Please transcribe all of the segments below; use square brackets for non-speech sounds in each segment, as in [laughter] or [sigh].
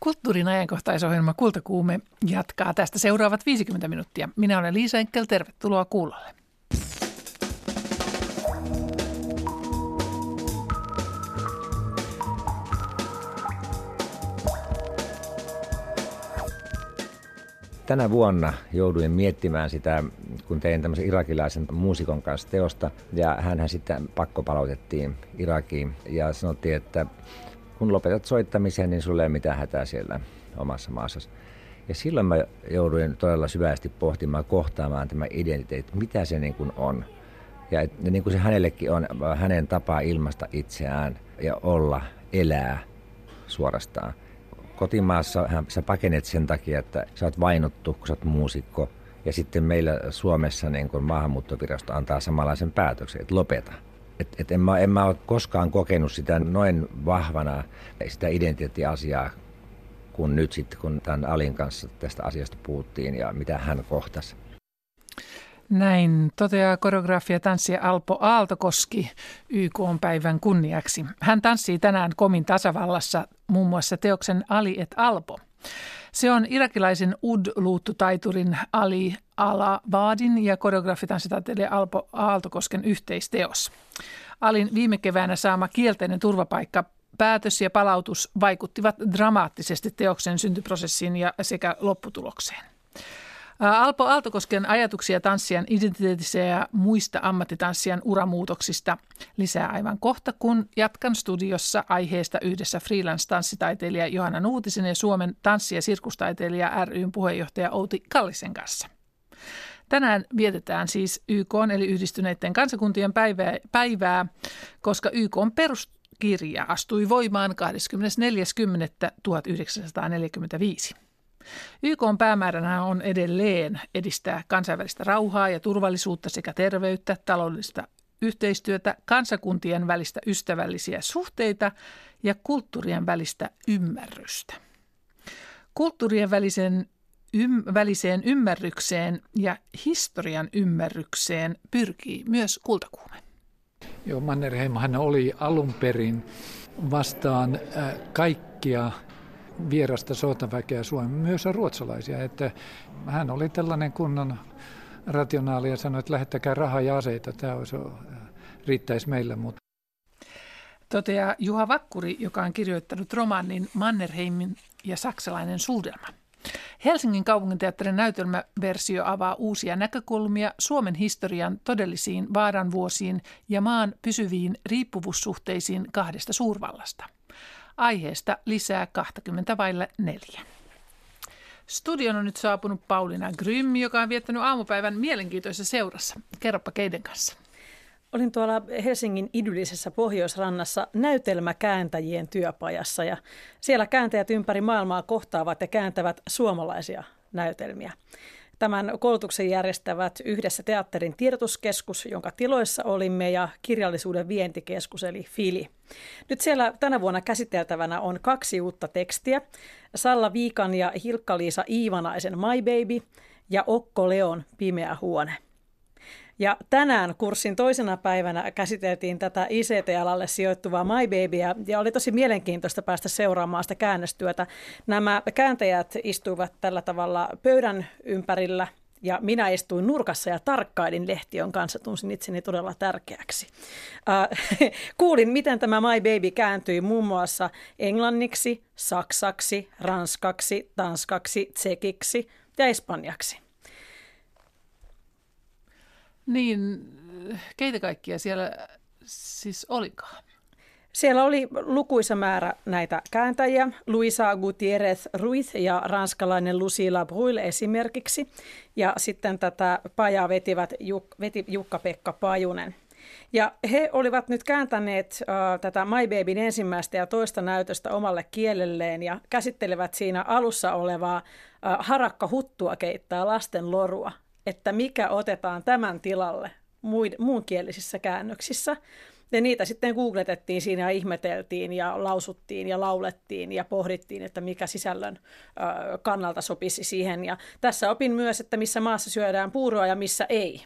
Kulttuurin ajankohtaisohjelma Kultakuume jatkaa tästä seuraavat 50 minuuttia. Minä olen Liisa Enkel, tervetuloa kuulolle. tänä vuonna jouduin miettimään sitä, kun tein tämmöisen irakilaisen muusikon kanssa teosta, ja hän sitten pakkopalautettiin Irakiin, ja sanottiin, että kun lopetat soittamisen, niin sulle ei mitään hätää siellä omassa maassasi. Ja silloin mä jouduin todella syvästi pohtimaan, kohtaamaan tämä identiteetti, mitä se niin kuin on. Ja, ja niin kuin se hänellekin on, hänen tapa ilmasta itseään ja olla, elää suorastaan kotimaassa sä pakenet sen takia, että sä oot vainottu, kun sä oot muusikko. Ja sitten meillä Suomessa niin kun maahanmuuttovirasto antaa samanlaisen päätöksen, että lopeta. Et, et en, mä, en mä ole koskaan kokenut sitä noin vahvana, sitä identiteettiasiaa, kuin nyt sitten, kun tämän Alin kanssa tästä asiasta puhuttiin ja mitä hän kohtasi. Näin toteaa koreografia tanssija Alpo Aaltokoski YK-päivän kunniaksi. Hän tanssii tänään Komin tasavallassa muun muassa teoksen Ali et Alpo. Se on irakilaisen ud-luuttutaiturin Ali Alabadin ja koreografitanssitaiteilija Alpo Aaltokosken yhteisteos. Alin viime keväänä saama kielteinen turvapaikka päätös ja palautus vaikuttivat dramaattisesti teoksen syntyprosessiin ja sekä lopputulokseen. Alpo Aaltokosken ajatuksia tanssijan identiteetissä ja muista ammattitanssijan uramuutoksista lisää aivan kohta, kun jatkan studiossa aiheesta yhdessä freelance-tanssitaiteilija Johanna Nuutisen ja Suomen tanssi- ja sirkustaiteilija ryn puheenjohtaja Outi Kallisen kanssa. Tänään vietetään siis YK eli yhdistyneiden kansakuntien päivää, päivää koska YK on peruskirja astui voimaan 24.10.1945. YK on päämääränä on edelleen edistää kansainvälistä rauhaa ja turvallisuutta sekä terveyttä, taloudellista yhteistyötä, kansakuntien välistä ystävällisiä suhteita ja kulttuurien välistä ymmärrystä. Kulttuurien välisen ym, väliseen ymmärrykseen ja historian ymmärrykseen pyrkii myös kultakuume. Joo, Mannerheimhan oli alun perin vastaan äh, kaikkia vierasta sotaväkeä Suomeen, myös ruotsalaisia. Että hän oli tällainen kunnon rationaali ja sanoi, että lähettäkää rahaa ja aseita, tämä olisi, riittäisi meille. Mutta Toteaa Juha Vakkuri, joka on kirjoittanut romanin Mannerheimin ja saksalainen suudelma. Helsingin kaupunginteatterin näytelmäversio avaa uusia näkökulmia Suomen historian todellisiin vaaranvuosiin ja maan pysyviin riippuvuussuhteisiin kahdesta suurvallasta – Aiheesta lisää 20 vaille neljä. Studion on nyt saapunut Pauliina Grym, joka on viettänyt aamupäivän mielenkiintoisessa seurassa. Kerropa keiden kanssa. Olin tuolla Helsingin idyllisessä Pohjoisrannassa näytelmäkääntäjien työpajassa ja siellä kääntäjät ympäri maailmaa kohtaavat ja kääntävät suomalaisia näytelmiä. Tämän koulutuksen järjestävät yhdessä teatterin tiedotuskeskus, jonka tiloissa olimme, ja kirjallisuuden vientikeskus, eli FILI. Nyt siellä tänä vuonna käsiteltävänä on kaksi uutta tekstiä. Salla Viikan ja Hilkka-Liisa Iivanaisen My Baby ja Okko Leon Pimeä huone. Ja tänään kurssin toisena päivänä käsiteltiin tätä ICT-alalle sijoittuvaa My Babyä ja oli tosi mielenkiintoista päästä seuraamaan sitä käännöstyötä. Nämä kääntäjät istuivat tällä tavalla pöydän ympärillä ja minä istuin nurkassa ja tarkkailin lehtiön kanssa, tunsin itseni todella tärkeäksi. Äh, [laughs] kuulin, miten tämä My Baby kääntyi muun muassa englanniksi, saksaksi, ranskaksi, tanskaksi, tsekiksi ja espanjaksi. Niin, keitä kaikkia siellä siis olikaan? Siellä oli lukuisa määrä näitä kääntäjiä, Luisa Gutierrez Ruiz ja ranskalainen Lucila Bruille esimerkiksi. Ja sitten tätä pajaa vetivät Juk, veti Jukka-Pekka Pajunen. Ja he olivat nyt kääntäneet uh, tätä My Babyn ensimmäistä ja toista näytöstä omalle kielelleen ja käsittelevät siinä alussa olevaa uh, harakka huttua keittää lasten lorua että mikä otetaan tämän tilalle muunkielisissä käännöksissä. Ja niitä sitten googletettiin siinä ja ihmeteltiin ja lausuttiin ja laulettiin ja pohdittiin, että mikä sisällön kannalta sopisi siihen. Ja tässä opin myös, että missä maassa syödään puuroa ja missä ei.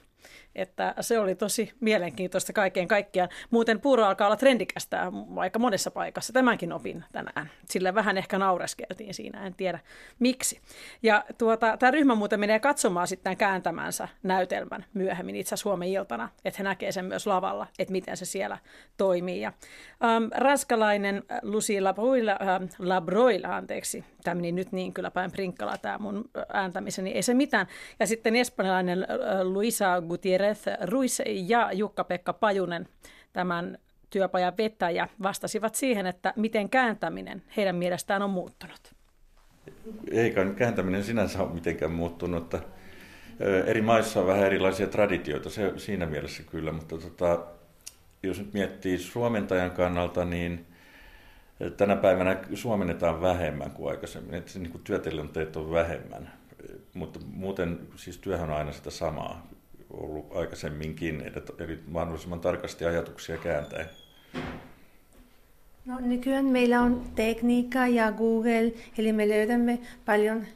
Että se oli tosi mielenkiintoista kaiken kaikkiaan. Muuten puuro alkaa olla trendikästä aika monessa paikassa. Tämänkin opin tänään. Sillä vähän ehkä naureskeltiin siinä, en tiedä miksi. Ja tuota, tämä ryhmä muuten menee katsomaan sitten kääntämänsä näytelmän myöhemmin itse Suomen iltana, että he näkee sen myös lavalla, että miten se siellä toimii. Ja, ähm, ranskalainen Lucy Labroil, äh, Labroil, anteeksi, tämä meni nyt niin kyllä päin prinkkala tämä mun ääntämiseni, ei se mitään. Ja sitten espanjalainen äh, Luisa Gutierrez Ruiz ja Jukka-Pekka Pajunen, tämän työpajan vetäjä, vastasivat siihen, että miten kääntäminen heidän mielestään on muuttunut. Eikä kääntäminen sinänsä ole mitenkään muuttunut. Että eri maissa on vähän erilaisia traditioita, se siinä mielessä kyllä, mutta tota, jos nyt miettii suomentajan kannalta, niin tänä päivänä suomennetaan vähemmän kuin aikaisemmin, että niin työtilanteet on vähemmän, mutta muuten siis työhän on aina sitä samaa ollut aikaisemminkin, eli mahdollisimman tarkasti ajatuksia kääntäen. No, nykyään meillä on tekniikka ja Google, eli me löydämme paljon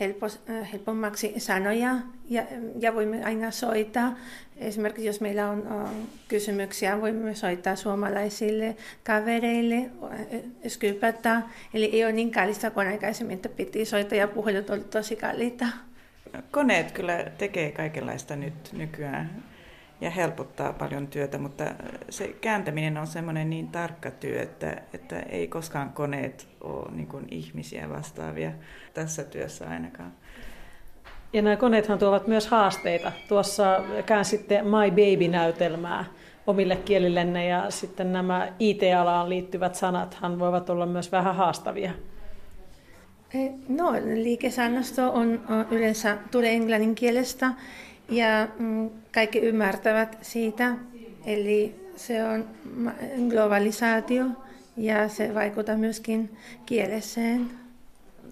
helpos, äh, helpommaksi sanoja ja, ja voimme aina soittaa. Esimerkiksi jos meillä on uh, kysymyksiä, voimme soittaa suomalaisille kavereille, uh, skypätä. Eli ei ole niin kallista kuin aikaisemmin, että piti soittaa ja puhelut oli tosi kalliita. Koneet kyllä tekee kaikenlaista nyt nykyään ja helpottaa paljon työtä, mutta se kääntäminen on semmoinen niin tarkka työ, että, että ei koskaan koneet ole niin ihmisiä vastaavia tässä työssä ainakaan. Ja nämä koneethan tuovat myös haasteita. Tuossa käänsitte My Baby-näytelmää omille kielillenne ja sitten nämä IT-alaan liittyvät sanathan voivat olla myös vähän haastavia. Eh, no, liikesannosto on, on yleensä tulee englannin kielestä ja mm, kaikki ymmärtävät siitä. Eli se on globalisaatio ja se vaikuttaa myöskin kieleseen.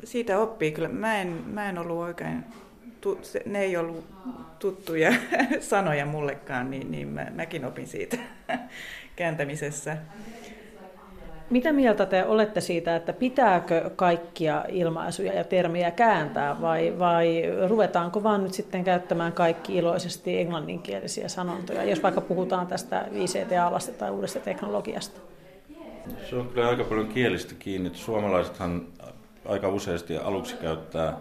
Siitä oppii kyllä. Mä en, mä en ollut oikein, ne ei ollut tuttuja [laughs] sanoja mullekaan, niin, niin mä, mäkin opin siitä [laughs] kääntämisessä. Mitä mieltä te olette siitä, että pitääkö kaikkia ilmaisuja ja termiä kääntää vai, vai ruvetaanko vaan nyt sitten käyttämään kaikki iloisesti englanninkielisiä sanontoja, jos vaikka puhutaan tästä ICT-alasta tai uudesta teknologiasta? Se on kyllä aika paljon kielistä kiinni. Suomalaisethan aika useasti aluksi käyttää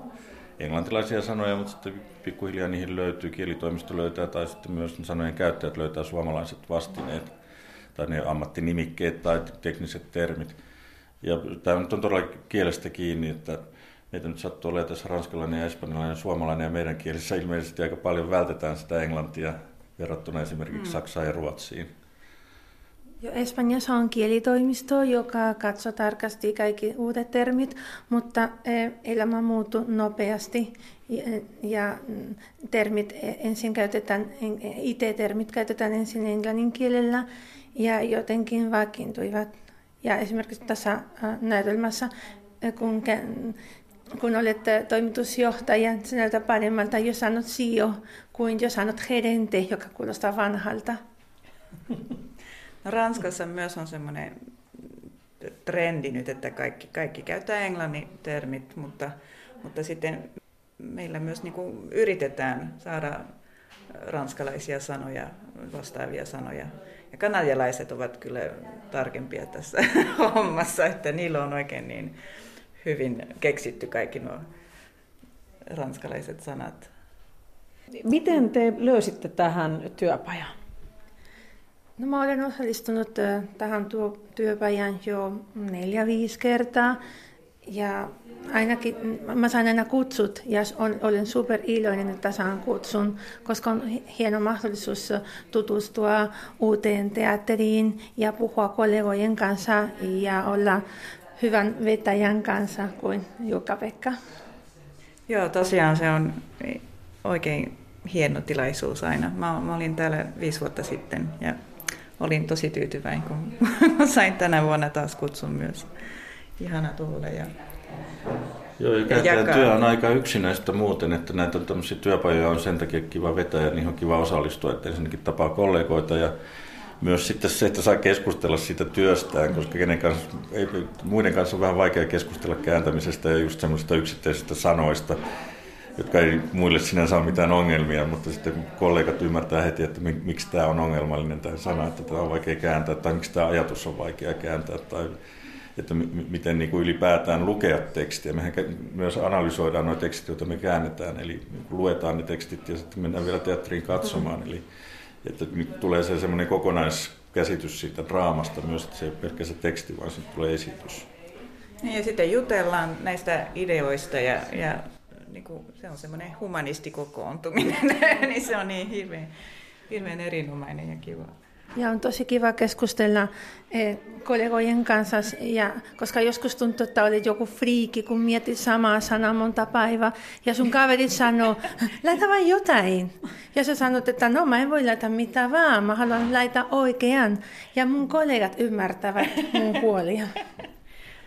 englantilaisia sanoja, mutta sitten pikkuhiljaa niihin löytyy, kielitoimisto löytää tai sitten myös sanojen käyttäjät löytää suomalaiset vastineet tai ne ammattinimikkeet tai tekniset termit. Ja tämä nyt on todella kielestä kiinni, että meitä nyt sattuu olemaan tässä ranskalainen ja espanjalainen ja suomalainen ja meidän kielissä ilmeisesti aika paljon vältetään sitä englantia verrattuna esimerkiksi mm. Saksaan ja Ruotsiin. Jo Espanjassa on kielitoimisto, joka katsoo tarkasti kaikki uudet termit, mutta e, elämä muuttuu nopeasti ja mm, termit e, ensin käytetään, IT-termit käytetään ensin englannin kielellä ja jotenkin vakiintuivat. Ja esimerkiksi tässä äh, näytelmässä, äh, kun, kun olet toimitusjohtaja, se paremmalta, jos sanot CEO, kuin jos sanot gerente, joka kuulostaa vanhalta. [laughs] No, Ranskassa myös on semmoinen trendi nyt, että kaikki, kaikki käyttää englannin termit, mutta, mutta sitten meillä myös niin kuin yritetään saada ranskalaisia sanoja, vastaavia sanoja ja kanadialaiset ovat kyllä tarkempia tässä [laughs] hommassa, että niillä on oikein niin hyvin keksitty kaikki nuo ranskalaiset sanat. Miten te löysitte tähän työpajaan? No, mä olen osallistunut tähän työpajan jo neljä-viisi kertaa ja ainakin mä saan aina kutsut ja on, olen super iloinen, että saan kutsun, koska on hieno mahdollisuus tutustua uuteen teatteriin ja puhua kollegojen kanssa ja olla hyvän vetäjän kanssa kuin Jukka-Pekka. Joo, tosiaan se on oikein hieno tilaisuus aina. Mä, mä olin täällä viisi vuotta sitten ja olin tosi tyytyväinen, kun [laughs] sain tänä vuonna taas kutsun myös. Ihana tulla ja Joo, ja käyttäjän työ on aika yksinäistä muuten, että näitä tämmöisiä työpajoja on sen takia kiva vetää ja niihin on kiva osallistua, että ensinnäkin tapaa kollegoita ja myös sitten se, että saa keskustella siitä työstään, koska kenen kanssa, ei, muiden kanssa on vähän vaikea keskustella kääntämisestä ja just semmoisista yksittäisistä sanoista. jotka ei muille sinänsä ole mitään ongelmia, mutta sitten kollegat ymmärtää heti, että miksi tämä on ongelmallinen tämä sana, että tämä on vaikea kääntää, tai miksi tämä ajatus on vaikea kääntää, tai että m- miten niin kuin ylipäätään lukea tekstiä. Mehän myös analysoidaan nuo tekstit, joita me käännetään, eli niin luetaan ne tekstit ja sitten mennään vielä teatteriin katsomaan. Eli että nyt tulee se semmoinen kokonaiskäsitys siitä draamasta myös, että se ei ole pelkkä se teksti, vaan sitten tulee esitys. Niin ja sitten jutellaan näistä ideoista ja, ja niin kuin, se on semmoinen humanistikokoontuminen, [laughs] niin se on niin hirveän, hirveän erinomainen ja kiva. Ja on tosi kiva keskustella eh, kollegojen kanssa, ja, koska joskus tuntuu, että olet joku friiki, kun mietit samaa sanaa monta päivää, ja sun kaverit sanoo, laita vain jotain. Ja sä sanot, että no mä en voi laittaa mitään vaan, mä haluan laittaa oikean. Ja mun kollegat ymmärtävät mun huolia.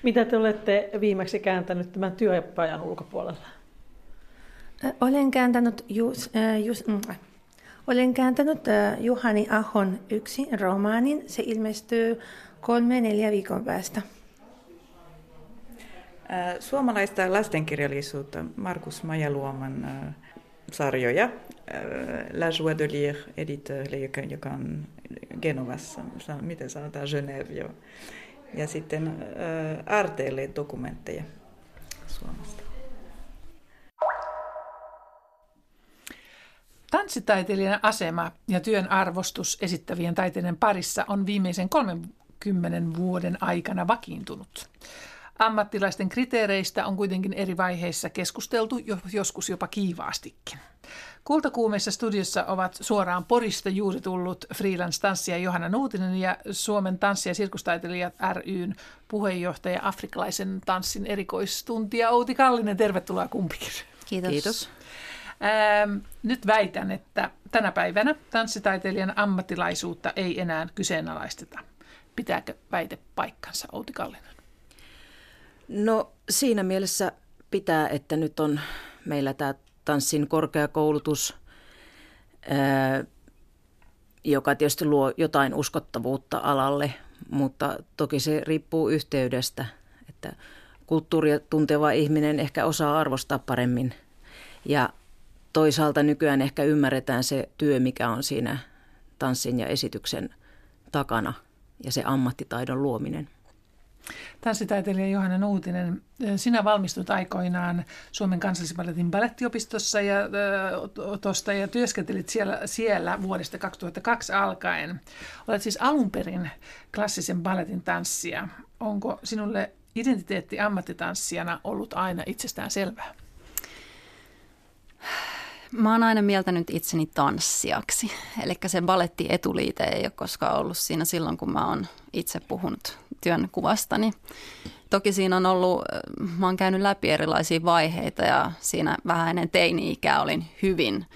Mitä te olette viimeksi kääntänyt tämän työpajan ulkopuolella? Olen kääntänyt just, just, mm, olen kääntänyt Juhani Ahon yksi romaanin. Se ilmestyy kolme neljä viikon päästä. Suomalaista lastenkirjallisuutta Markus Majaluoman sarjoja. La Joie de Lire editeur, joka on Genovassa, miten sanotaan, Genève. Ja sitten Arteelle dokumentteja Suomesta. Tanssitaiteilijan asema ja työn arvostus esittävien taiteiden parissa on viimeisen 30 vuoden aikana vakiintunut. Ammattilaisten kriteereistä on kuitenkin eri vaiheissa keskusteltu, joskus jopa kiivaastikin. Kultakuumeessa studiossa ovat suoraan Porista juuri tullut freelance-tanssija Johanna Nuutinen ja Suomen tanssi- ja sirkustaiteilijat ryn puheenjohtaja afrikkalaisen tanssin erikoistuntija Outi Kallinen. Tervetuloa kumpikin. Kiitos. Kiitos. Ähm, nyt väitän, että tänä päivänä tanssitaiteilijan ammattilaisuutta ei enää kyseenalaisteta. Pitääkö väite paikkansa, Outi Kallinen? No siinä mielessä pitää, että nyt on meillä tämä tanssin korkeakoulutus, ää, joka tietysti luo jotain uskottavuutta alalle, mutta toki se riippuu yhteydestä, että kulttuuria tunteva ihminen ehkä osaa arvostaa paremmin ja toisaalta nykyään ehkä ymmärretään se työ, mikä on siinä tanssin ja esityksen takana ja se ammattitaidon luominen. Tanssitaiteilija Johanna Nuutinen, sinä valmistut aikoinaan Suomen kansallisballetin balettiopistossa ja, tosta, ja työskentelit siellä, siellä vuodesta 2002 alkaen. Olet siis alun perin klassisen balletin tanssija. Onko sinulle identiteetti ammattitanssijana ollut aina itsestään selvää? Mä oon aina mieltänyt itseni tanssijaksi. [laughs] Eli se baletti etuliite ei ole koskaan ollut siinä silloin, kun mä oon itse puhunut työn kuvastani. Toki siinä on ollut, mä oon käynyt läpi erilaisia vaiheita ja siinä vähän ennen teini-ikää olin hyvin,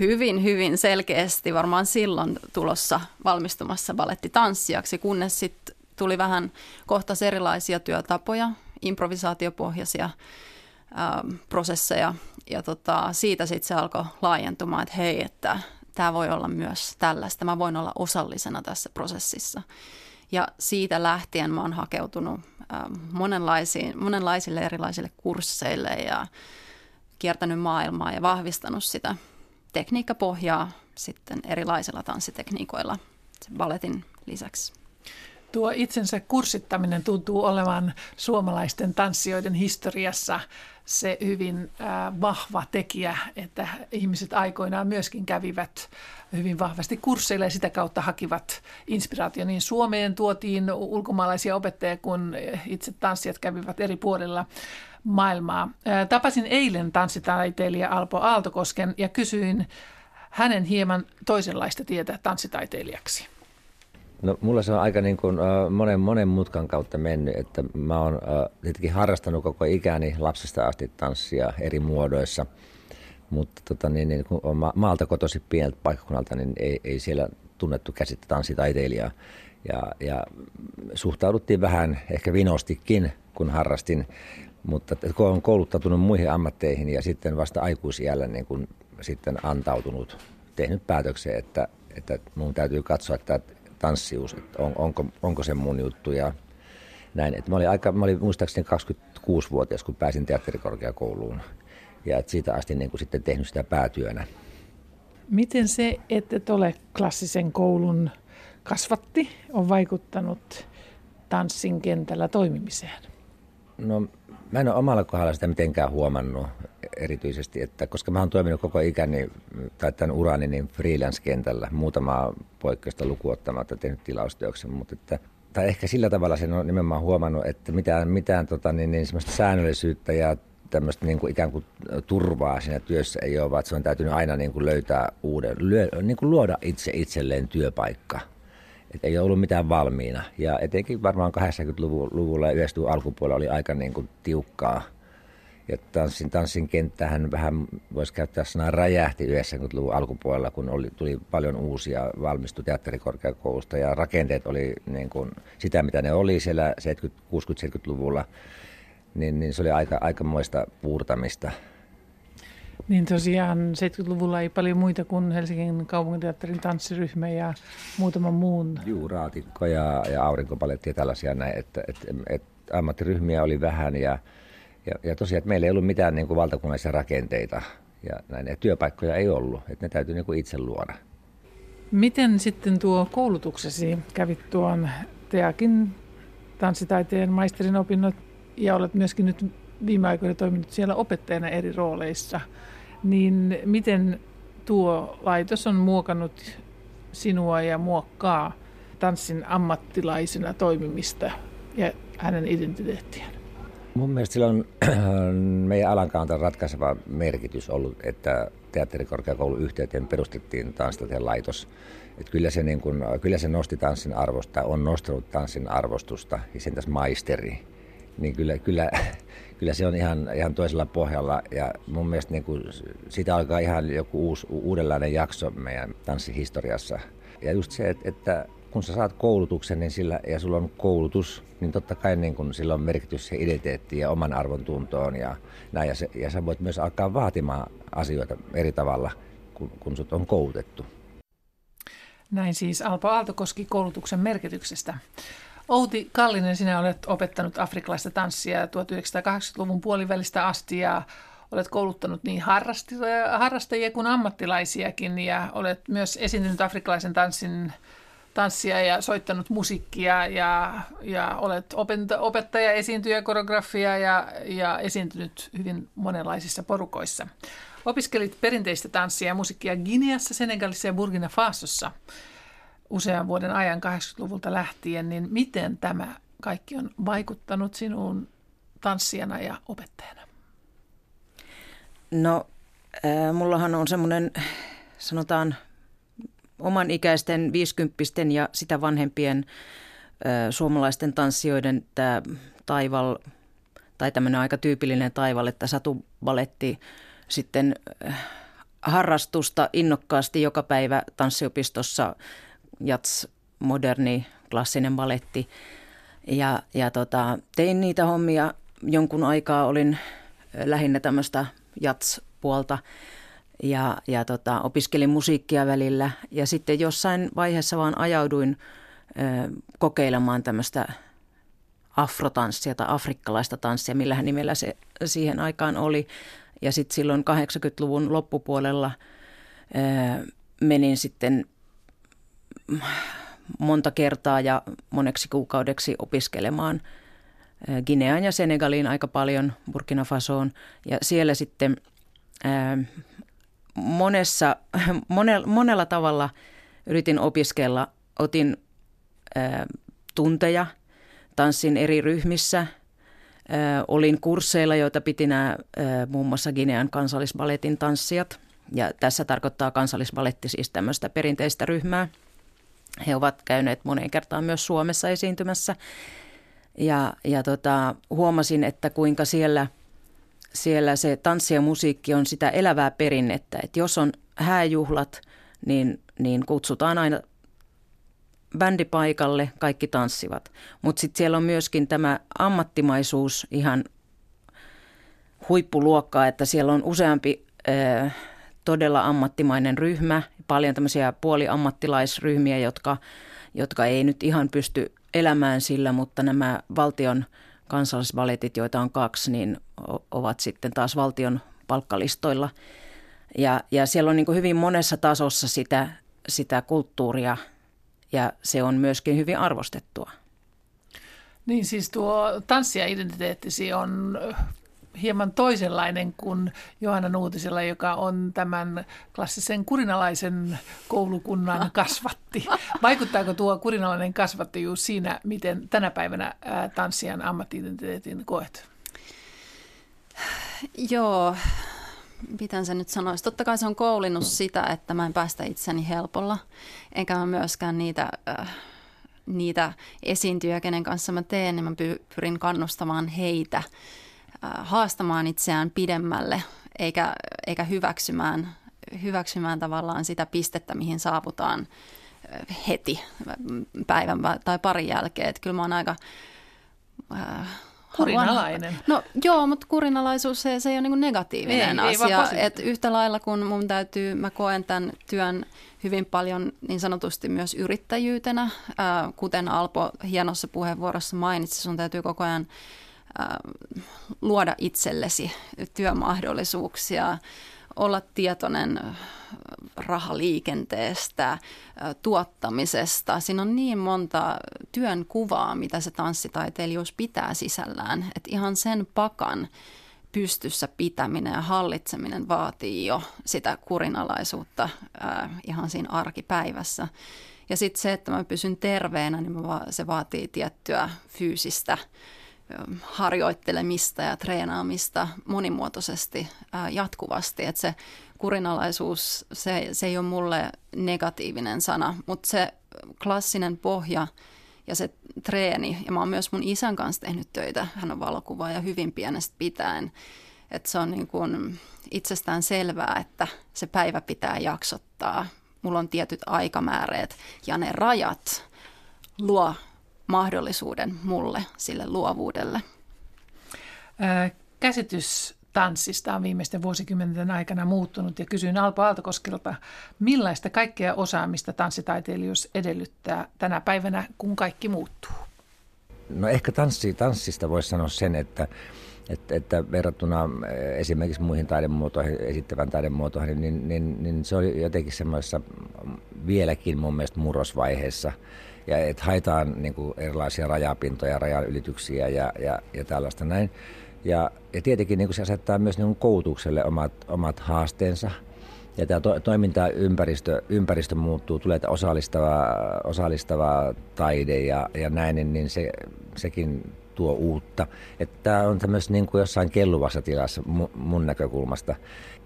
hyvin, hyvin selkeästi varmaan silloin tulossa valmistumassa balettitanssijaksi, kunnes sitten tuli vähän kohta erilaisia työtapoja, improvisaatiopohjaisia prosesseja ja tota, siitä sitten se alkoi laajentumaan, että hei, että tämä voi olla myös tällaista, mä voin olla osallisena tässä prosessissa. Ja siitä lähtien mä oon hakeutunut monenlaisiin, monenlaisille erilaisille kursseille ja kiertänyt maailmaa ja vahvistanut sitä tekniikkapohjaa sitten erilaisilla tanssitekniikoilla balletin lisäksi. Tuo itsensä kurssittaminen tuntuu olevan suomalaisten tanssijoiden historiassa se hyvin vahva tekijä, että ihmiset aikoinaan myöskin kävivät hyvin vahvasti kursseilla ja sitä kautta hakivat inspiraatio. Niin Suomeen tuotiin ulkomaalaisia opettajia, kun itse tanssijat kävivät eri puolilla maailmaa. Tapasin eilen tanssitaiteilija Alpo Aaltokosken ja kysyin hänen hieman toisenlaista tietä tanssitaiteilijaksi. No mulla se on aika niin kuin, uh, monen, monen mutkan kautta mennyt, että mä oon uh, tietenkin harrastanut koko ikäni lapsesta asti tanssia eri muodoissa, mutta tota, niin, niin, kun on maalta kotoisin pieneltä paikkakunnalta, niin ei, ei siellä tunnettu käsitte tanssitaiteilijaa. Ja, ja suhtauduttiin vähän ehkä vinostikin, kun harrastin, mutta kun olen kouluttautunut muihin ammatteihin ja sitten vasta aikuisiällä niin kun sitten antautunut, tehnyt päätöksen, että, että mun täytyy katsoa, että tanssius, että on, onko, onko se mun juttu ja näin. Että mä olin, aika, mä olin muistaakseni 26-vuotias, kun pääsin teatterikorkeakouluun. ja et siitä asti niin kuin sitten tehnyt sitä päätyönä. Miten se, että et ole klassisen koulun kasvatti, on vaikuttanut tanssin kentällä toimimiseen? No mä en ole omalla kohdalla sitä mitenkään huomannut erityisesti, että koska mä oon toiminut koko ikäni tai tämän urani niin freelance-kentällä, muutama poikkeusta lukuottamatta tehnyt tilaustyöksen, mutta että tai ehkä sillä tavalla sen on nimenomaan huomannut, että mitään, mitään tota, niin, niin semmoista säännöllisyyttä ja tämmöistä niin kuin ikään kuin turvaa siinä työssä ei ole, vaan se on täytynyt aina niin kuin löytää uuden, lyö, niin kuin luoda itse itselleen työpaikka. Et ei ollut mitään valmiina. Ja etenkin varmaan 80-luvulla ja 90-luvun alkupuolella oli aika niin kuin tiukkaa. Ja tanssin, tanssin kenttähän vähän voisi käyttää sanaa räjähti 90-luvun alkupuolella, kun oli, tuli paljon uusia valmistu teatterikorkeakoulusta ja rakenteet oli niin kuin sitä, mitä ne oli siellä 60-70-luvulla niin, niin se oli aika, aikamoista puurtamista. Niin tosiaan 70-luvulla ei paljon muita kuin Helsingin kaupunginteatterin tanssiryhmä ja muutaman muun. Juu, raatikko ja, ja aurinkopaletti ja tällaisia näin, että, että, että ammattiryhmiä oli vähän ja, ja, ja tosiaan, että meillä ei ollut mitään niin kuin valtakunnallisia rakenteita ja, näin, ja työpaikkoja ei ollut, että ne täytyy niin kuin itse luoda. Miten sitten tuo koulutuksesi kävit tuon Teakin tanssitaiteen maisterin opinnot ja olet myöskin nyt viime aikoina toiminut siellä opettajana eri rooleissa, niin miten tuo laitos on muokannut sinua ja muokkaa tanssin ammattilaisena toimimista ja hänen identiteettiään? Mun mielestä sillä on [clears throat] meidän alan kannalta ratkaiseva merkitys ollut, että teatterikorkeakoulun yhteyteen perustettiin tanssitaiteen laitos. Että kyllä, se niin kun, kyllä se nosti tanssin arvosta, on nostanut tanssin arvostusta ja sen tässä maisteri niin kyllä, kyllä, kyllä se on ihan, ihan toisella pohjalla. Ja mun mielestä niin kuin, siitä alkaa ihan joku uusi, uudenlainen jakso meidän tanssihistoriassa. Ja just se, että, että kun sä saat koulutuksen niin sillä, ja sulla on koulutus, niin totta kai niin kun sillä on merkitys se identiteettiin ja oman arvon tuntoon ja näin. Ja, se, ja sä voit myös alkaa vaatimaan asioita eri tavalla, kun, kun sut on koulutettu. Näin siis Alpo Aaltokoski koulutuksen merkityksestä. Outi Kallinen, sinä olet opettanut afrikkalaista tanssia 1980-luvun puolivälistä asti ja olet kouluttanut niin harrastajia kuin ammattilaisiakin ja olet myös esiintynyt afrikkalaisen tanssin tanssia ja soittanut musiikkia ja, ja olet opettaja, esiintyjä, koreografia ja, ja esiintynyt hyvin monenlaisissa porukoissa. Opiskelit perinteistä tanssia ja musiikkia Guineassa, Senegalissa ja Burkina Fasossa usean vuoden ajan 80-luvulta lähtien, niin miten tämä kaikki on vaikuttanut sinuun tanssijana ja opettajana? No, äh, mullahan on semmoinen, sanotaan, oman ikäisten viisikymppisten ja sitä vanhempien äh, suomalaisten tanssijoiden tämä taival, tai tämmöinen aika tyypillinen taival, että satubaletti sitten äh, harrastusta innokkaasti joka päivä tanssiopistossa – jats, moderni, klassinen baletti. Ja, ja tota, tein niitä hommia jonkun aikaa, olin lähinnä tämmöistä jats-puolta ja, ja tota, opiskelin musiikkia välillä. Ja sitten jossain vaiheessa vaan ajauduin ö, kokeilemaan tämmöistä afrotanssia tai afrikkalaista tanssia, millähän nimellä se siihen aikaan oli. Ja sitten silloin 80-luvun loppupuolella ö, menin sitten monta kertaa ja moneksi kuukaudeksi opiskelemaan Gineaan ja Senegaliin aika paljon, Burkina Fasoon. Ja siellä sitten monessa, [laughs] monella, monella tavalla yritin opiskella. Otin tunteja, tanssin eri ryhmissä, olin kursseilla, joita piti nämä muun muassa Ginean kansallisbaletin tanssijat. Ja tässä tarkoittaa kansallisbaletti siis tämmöistä perinteistä ryhmää – he ovat käyneet moneen kertaan myös Suomessa esiintymässä. Ja, ja tota, huomasin, että kuinka siellä, siellä se tanssi ja musiikki on sitä elävää perinnettä. Että jos on hääjuhlat, niin, niin kutsutaan aina bändi paikalle, kaikki tanssivat. Mutta sitten siellä on myöskin tämä ammattimaisuus ihan huippuluokkaa, että siellä on useampi äh, todella ammattimainen ryhmä, paljon tämmöisiä puoliammattilaisryhmiä, jotka, jotka ei nyt ihan pysty elämään sillä, mutta nämä valtion kansallisvaletit, joita on kaksi, niin ovat sitten taas valtion palkkalistoilla. Ja, ja siellä on niin hyvin monessa tasossa sitä, sitä kulttuuria ja se on myöskin hyvin arvostettua. Niin siis tuo tanssi ja identiteettisi on hieman toisenlainen kuin Johanna Nuutisella, joka on tämän klassisen kurinalaisen koulukunnan [laughs] kasvatti. Vaikuttaako tuo kurinalainen kasvattijuus siinä, miten tänä päivänä tanssijan ammattiidentiteetin koet? Joo, miten se nyt sanoisi. Totta kai se on koulinut sitä, että mä en päästä itseni helpolla, enkä mä myöskään niitä... Äh, niitä esiintyjä, kenen kanssa mä teen, niin mä pyrin kannustamaan heitä haastamaan itseään pidemmälle, eikä, eikä hyväksymään, hyväksymään tavallaan sitä pistettä, mihin saavutaan äh, heti päivän tai parin jälkeen. Että kyllä mä oon aika Kurinalainen. No joo, mutta kurinalaisuus se, se ei ole niin negatiivinen ei, asia. Ei et yhtä lailla kun mun täytyy, mä koen tämän työn hyvin paljon niin sanotusti myös yrittäjyytenä, ää, kuten Alpo hienossa puheenvuorossa mainitsi, sun täytyy koko ajan ää, luoda itsellesi työmahdollisuuksia, olla tietoinen rahaliikenteestä, tuottamisesta. Siinä on niin monta työn kuvaa, mitä se tanssitaiteilijuus pitää sisällään, että ihan sen pakan pystyssä pitäminen ja hallitseminen vaatii jo sitä kurinalaisuutta ää, ihan siinä arkipäivässä. Ja sitten se, että mä pysyn terveenä, niin se vaatii tiettyä fyysistä harjoittelemista ja treenaamista monimuotoisesti ää, jatkuvasti. Että se kurinalaisuus, se, se ei ole mulle negatiivinen sana, mutta se klassinen pohja ja se treeni, ja mä oon myös mun isän kanssa tehnyt töitä, hän on valokuvaaja hyvin pienestä pitäen, että se on niin kuin itsestään selvää, että se päivä pitää jaksottaa. Mulla on tietyt aikamääreet ja ne rajat luo mahdollisuuden mulle sille luovuudelle. käsitys tanssista on viimeisten vuosikymmenten aikana muuttunut ja kysyin Alpo Aaltokoskelta, millaista kaikkea osaamista tanssitaiteilijuus edellyttää tänä päivänä, kun kaikki muuttuu? No ehkä tanssi, tanssista voisi sanoa sen, että, että, että verrattuna esimerkiksi muihin taidemuotoihin, esittävän taidemuotoihin, niin, niin, niin se oli jotenkin semmoisessa vieläkin mun mielestä murrosvaiheessa. Ja että haetaan niin kuin erilaisia rajapintoja, rajanylityksiä ja, ja, ja tällaista näin. Ja, ja tietenkin niin kuin se asettaa myös niin koulutukselle omat, omat haasteensa. Ja tämä to, toimintaympäristö ympäristö muuttuu, tulee osallistava, osallistava taide ja, ja näin, niin, niin se, sekin tuo uutta. Että tämä on tämmöisessä niin kuin jossain kelluvassa tilassa mun näkökulmasta.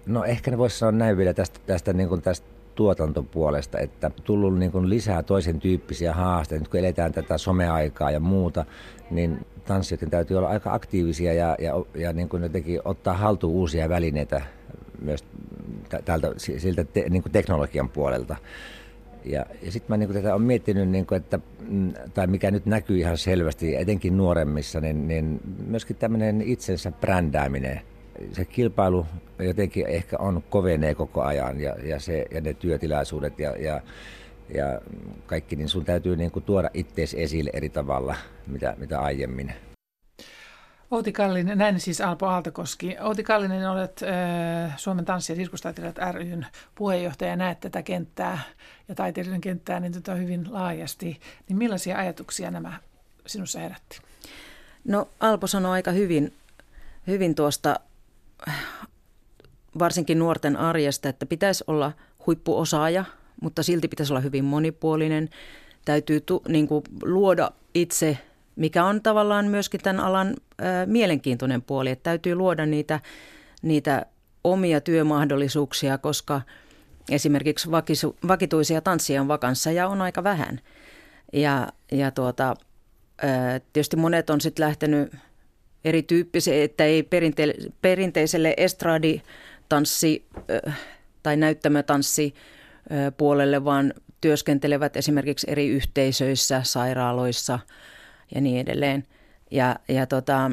No ehkä ne voisi sanoa näin vielä tästä, tästä, niin kuin tästä tuotantopuolesta, että tullut niin kuin lisää toisen tyyppisiä haasteita. Nyt kun eletään tätä someaikaa ja muuta, niin tanssijoiden täytyy olla aika aktiivisia ja, ja, ja niin kuin jotenkin ottaa haltuun uusia välineitä myös tältä, siltä te, niin kuin teknologian puolelta. Ja, ja sitten mä niin tätä olen miettinyt, niin kuin, että, mm, tai mikä nyt näkyy ihan selvästi, etenkin nuoremmissa, niin, niin myöskin tämmöinen itsensä brändääminen. Se kilpailu jotenkin ehkä on kovenee koko ajan ja, ja, se, ja ne työtilaisuudet ja, ja ja kaikki, niin sun täytyy niin kuin tuoda ittees esille eri tavalla, mitä, mitä aiemmin. Outi Kallinen, näin siis Alpo Aaltokoski. Outi Kallinen, olet äh, Suomen tanssi- ja sirkustaiteilijat ryn puheenjohtaja ja näet tätä kenttää ja taiteilijan kenttää niin tota hyvin laajasti. Niin millaisia ajatuksia nämä sinussa herätti? No Alpo sanoi aika hyvin, hyvin tuosta varsinkin nuorten arjesta, että pitäisi olla huippuosaaja – mutta silti pitäisi olla hyvin monipuolinen. Täytyy tu, niin kuin, luoda itse, mikä on tavallaan myöskin tämän alan ää, mielenkiintoinen puoli, että täytyy luoda niitä, niitä omia työmahdollisuuksia, koska esimerkiksi vakisu, vakituisia tanssia on vakanssa ja on aika vähän. Ja, ja tuota, ää, tietysti monet on sitten lähtenyt erityyppisiä, että ei perinte- perinteiselle estradi-tanssi tai näyttämötanssi puolelle, vaan työskentelevät esimerkiksi eri yhteisöissä, sairaaloissa ja niin edelleen. Ja, ja tota,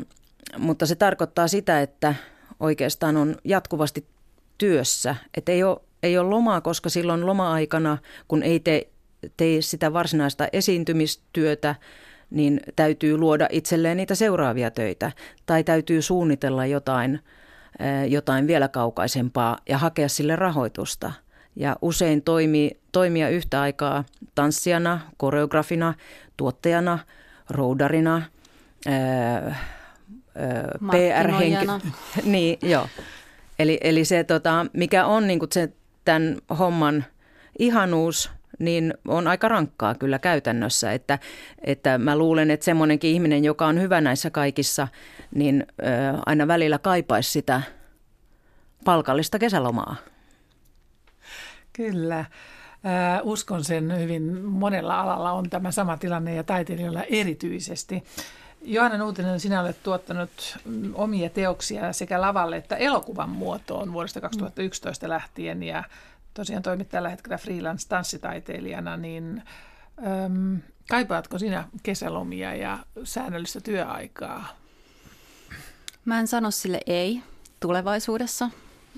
mutta se tarkoittaa sitä, että oikeastaan on jatkuvasti työssä, että ei ole, ei ole lomaa, koska silloin loma-aikana, kun ei tee, tee sitä varsinaista esiintymistyötä, niin täytyy luoda itselleen niitä seuraavia töitä tai täytyy suunnitella jotain jotain vielä kaukaisempaa ja hakea sille rahoitusta. Ja usein toimi, toimia yhtä aikaa tanssijana, koreografina, tuottajana, roudarina, PR-henki. [laughs] niin, joo. Eli, eli se, tota, mikä on niin se tämän homman ihanuus, niin on aika rankkaa kyllä käytännössä. Että, että mä luulen, että semmoinenkin ihminen, joka on hyvä näissä kaikissa, niin ö, aina välillä kaipaisi sitä palkallista kesälomaa. Kyllä. Uskon sen hyvin monella alalla on tämä sama tilanne ja taiteilijoilla erityisesti. Johanna Nuutinen, sinä olet tuottanut omia teoksia sekä lavalle että elokuvan muotoon vuodesta 2011 lähtien ja tosiaan toimit tällä hetkellä freelance-tanssitaiteilijana, niin äm, kaipaatko sinä kesälomia ja säännöllistä työaikaa? Mä en sano sille ei tulevaisuudessa.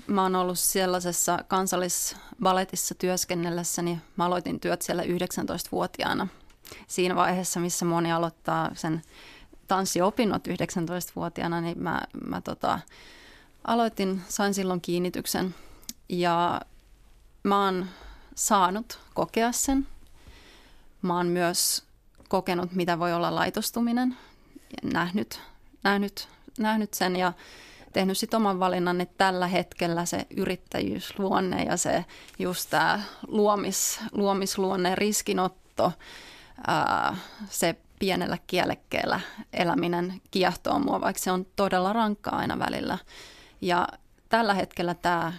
Mä oon ollut sellaisessa kansallisvaletissa työskennellessäni. Mä aloitin työt siellä 19-vuotiaana. Siinä vaiheessa, missä moni aloittaa sen tanssiopinnot 19-vuotiaana, niin mä, mä tota, aloitin, sain silloin kiinnityksen ja mä oon saanut kokea sen. Mä oon myös kokenut, mitä voi olla laitostuminen ja nähnyt, nähnyt, nähnyt sen ja tehnyt sitten oman valinnan, että tällä hetkellä se yrittäjyysluonne ja se just tämä luomis, luomisluonne, riskinotto, ää, se pienellä kielekkeellä eläminen kiehtoo mua, vaikka se on todella rankkaa aina välillä. Ja tällä hetkellä tämä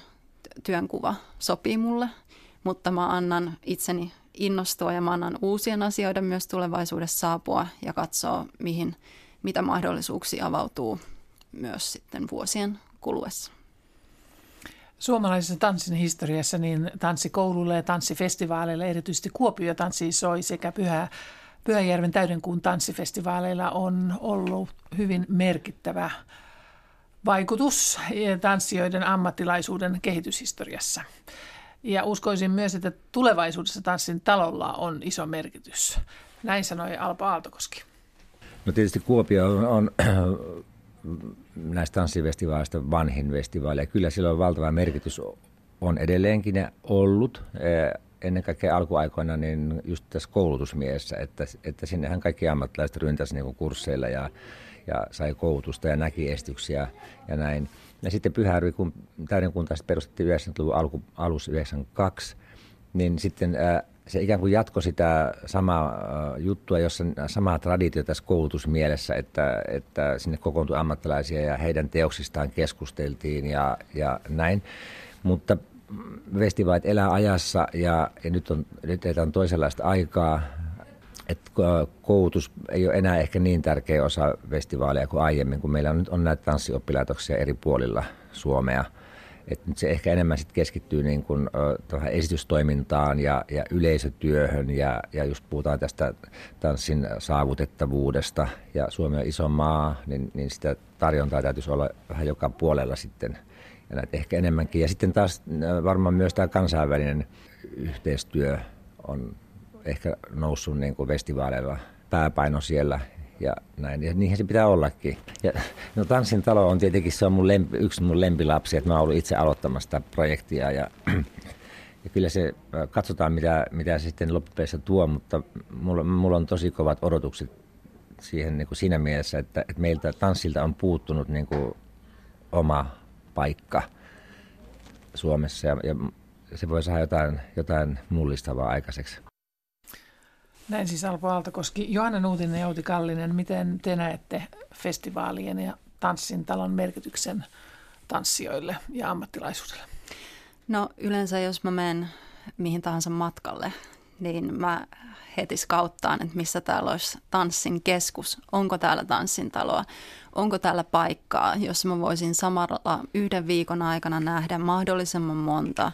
työnkuva sopii mulle, mutta mä annan itseni innostua ja mä annan uusien asioiden myös tulevaisuudessa saapua ja katsoa, mihin, mitä mahdollisuuksia avautuu myös sitten vuosien kuluessa. Suomalaisessa tanssin historiassa niin tanssikoululle ja tanssifestivaaleille, erityisesti Kuopio tanssi soi sekä Pyhä, Pyhäjärven täydenkuun tanssifestivaaleilla on ollut hyvin merkittävä vaikutus tanssijoiden ammattilaisuuden kehityshistoriassa. Ja uskoisin myös, että tulevaisuudessa tanssin talolla on iso merkitys. Näin sanoi Alpo Aaltokoski. No tietysti Kuopio on, on [clears throat] näistä tanssifestivaaleista vanhin festivaali. Ja kyllä sillä on valtava merkitys on edelleenkin ollut ennen kaikkea alkuaikoina niin just tässä koulutusmiessä, että, että sinnehän kaikki ammattilaiset ryntäsivät niin kursseilla ja, ja sai koulutusta ja näki estyksiä ja näin. Ja sitten Pyhäärvi, kun täyden kunta perustettiin 90-luvun alku, alussa 92, niin sitten ää, se ikään kuin jatkoi sitä samaa juttua, jossa samaa traditiota tässä koulutusmielessä, että, että sinne kokoontui ammattilaisia ja heidän teoksistaan keskusteltiin ja, ja näin. Mutta festivaalit elää ajassa ja, ja nyt, on, nyt on toisenlaista aikaa että koulutus ei ole enää ehkä niin tärkeä osa festivaaleja kuin aiemmin, kun meillä on nyt on näitä tanssioppilaitoksia eri puolilla Suomea. Et nyt se ehkä enemmän sit keskittyy niin kuin, uh, esitystoimintaan ja, ja yleisötyöhön ja, ja just puhutaan tästä tanssin saavutettavuudesta ja Suomi on iso aa, niin, niin sitä tarjontaa täytyisi olla vähän joka puolella sitten ja näitä ehkä enemmänkin. Ja sitten taas varmaan myös tämä kansainvälinen yhteistyö on ehkä noussut niin kuin festivaaleilla pääpaino siellä ja näin. Ja niinhän se pitää ollakin. Ja, no Tanssin talo on tietenkin se on mun lempi, yksi mun lempilapsi, että mä oon ollut itse aloittamassa sitä projektia ja, [clears throat] ja kyllä se, katsotaan mitä, mitä se sitten loppupeleissä tuo, mutta mulla, mulla on tosi kovat odotukset siihen niin kuin siinä mielessä, että, että meiltä tanssilta on puuttunut niin kuin oma paikka Suomessa ja, ja se voi saada jotain, jotain mullistavaa aikaiseksi. Näin siis Alpo Aaltokoski. Johanna Nuutinen ja Outi Kallinen, miten te näette festivaalien ja tanssin talon merkityksen tanssijoille ja ammattilaisuudelle? No yleensä jos mä menen mihin tahansa matkalle, niin mä heti skauttaan, että missä täällä olisi tanssin keskus, onko täällä tanssin taloa, onko täällä paikkaa, jos mä voisin samalla yhden viikon aikana nähdä mahdollisimman monta